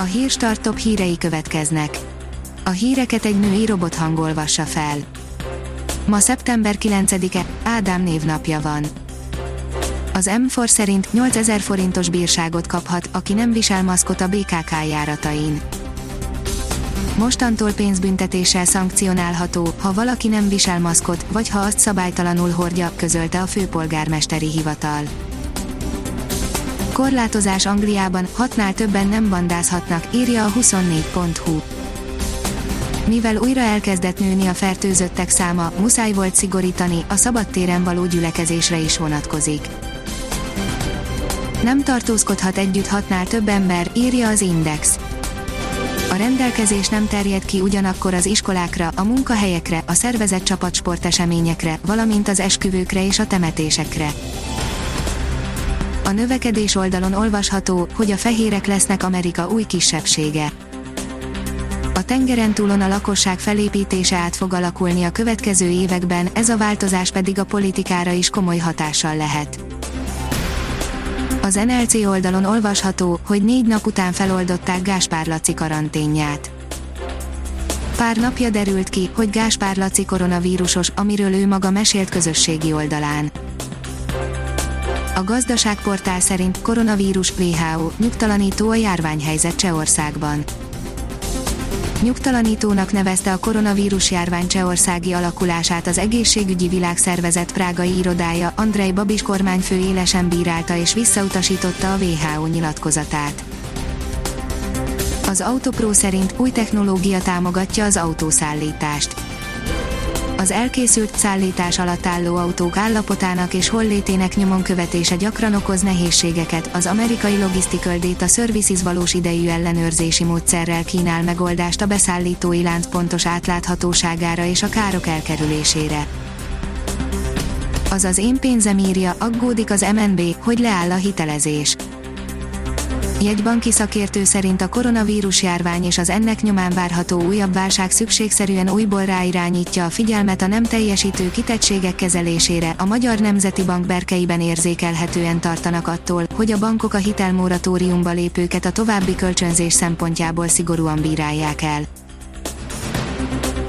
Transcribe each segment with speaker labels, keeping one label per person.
Speaker 1: A hírstart top hírei következnek. A híreket egy női robot hangolvassa fel. Ma szeptember 9-e, Ádám névnapja van. Az M4 szerint 8000 forintos bírságot kaphat, aki nem visel maszkot a BKK járatain. Mostantól pénzbüntetéssel szankcionálható, ha valaki nem visel maszkot, vagy ha azt szabálytalanul hordja, közölte a főpolgármesteri hivatal. Korlátozás Angliában, hatnál többen nem bandázhatnak, írja a 24.hu. Mivel újra elkezdett nőni a fertőzöttek száma, muszáj volt szigorítani, a szabadtéren való gyülekezésre is vonatkozik. Nem tartózkodhat együtt hatnál több ember, írja az Index. A rendelkezés nem terjed ki ugyanakkor az iskolákra, a munkahelyekre, a szervezett csapatsporteseményekre, valamint az esküvőkre és a temetésekre. A növekedés oldalon olvasható, hogy a fehérek lesznek Amerika új kisebbsége. A tengeren túlon a lakosság felépítése át fog alakulni a következő években, ez a változás pedig a politikára is komoly hatással lehet. Az NLC oldalon olvasható, hogy négy nap után feloldották Gáspár Laci karanténját. Pár napja derült ki, hogy Gáspár Laci koronavírusos, amiről ő maga mesélt közösségi oldalán. A gazdaságportál szerint koronavírus WHO nyugtalanító a járványhelyzet Csehországban. Nyugtalanítónak nevezte a koronavírus járvány csehországi alakulását az egészségügyi világszervezet prágai irodája, Andrei Babis kormányfő élesen bírálta és visszautasította a WHO nyilatkozatát. Az Autopro szerint új technológia támogatja az autószállítást az elkészült szállítás alatt álló autók állapotának és hollétének nyomon követése gyakran okoz nehézségeket. Az amerikai Logistical Data Services valós idejű ellenőrzési módszerrel kínál megoldást a beszállítói lánc pontos átláthatóságára és a károk elkerülésére. Az az én pénzem írja, aggódik az MNB, hogy leáll a hitelezés Jegybanki szakértő szerint a koronavírus járvány és az ennek nyomán várható újabb válság szükségszerűen újból ráirányítja a figyelmet a nem teljesítő kitettségek kezelésére. A Magyar Nemzeti Bank berkeiben érzékelhetően tartanak attól, hogy a bankok a hitelmoratóriumba lépőket a további kölcsönzés szempontjából szigorúan bírálják el.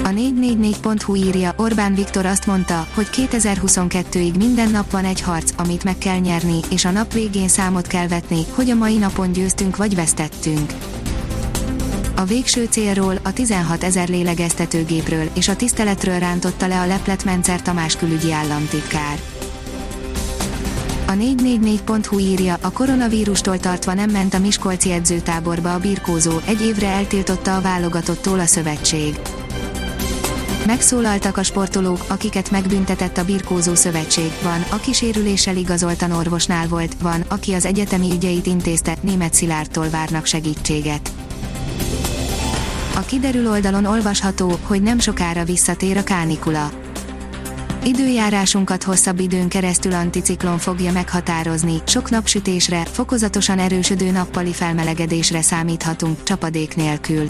Speaker 1: A 444.hu írja, Orbán Viktor azt mondta, hogy 2022-ig minden nap van egy harc, amit meg kell nyerni, és a nap végén számot kell vetni, hogy a mai napon győztünk vagy vesztettünk. A végső célról, a 16 ezer lélegeztetőgépről és a tiszteletről rántotta le a leplet Mencer Tamás külügyi államtitkár. A 444.hu írja, a koronavírustól tartva nem ment a Miskolci edzőtáborba a birkózó, egy évre eltiltotta a válogatottól a szövetség. Megszólaltak a sportolók, akiket megbüntetett a Birkózó Szövetség. Van, aki sérüléssel igazoltan orvosnál volt, van, aki az egyetemi ügyeit intézte, német Szilárdtól várnak segítséget. A kiderül oldalon olvasható, hogy nem sokára visszatér a kánikula. Időjárásunkat hosszabb időn keresztül anticiklon fogja meghatározni, sok napsütésre, fokozatosan erősödő nappali felmelegedésre számíthatunk, csapadék nélkül.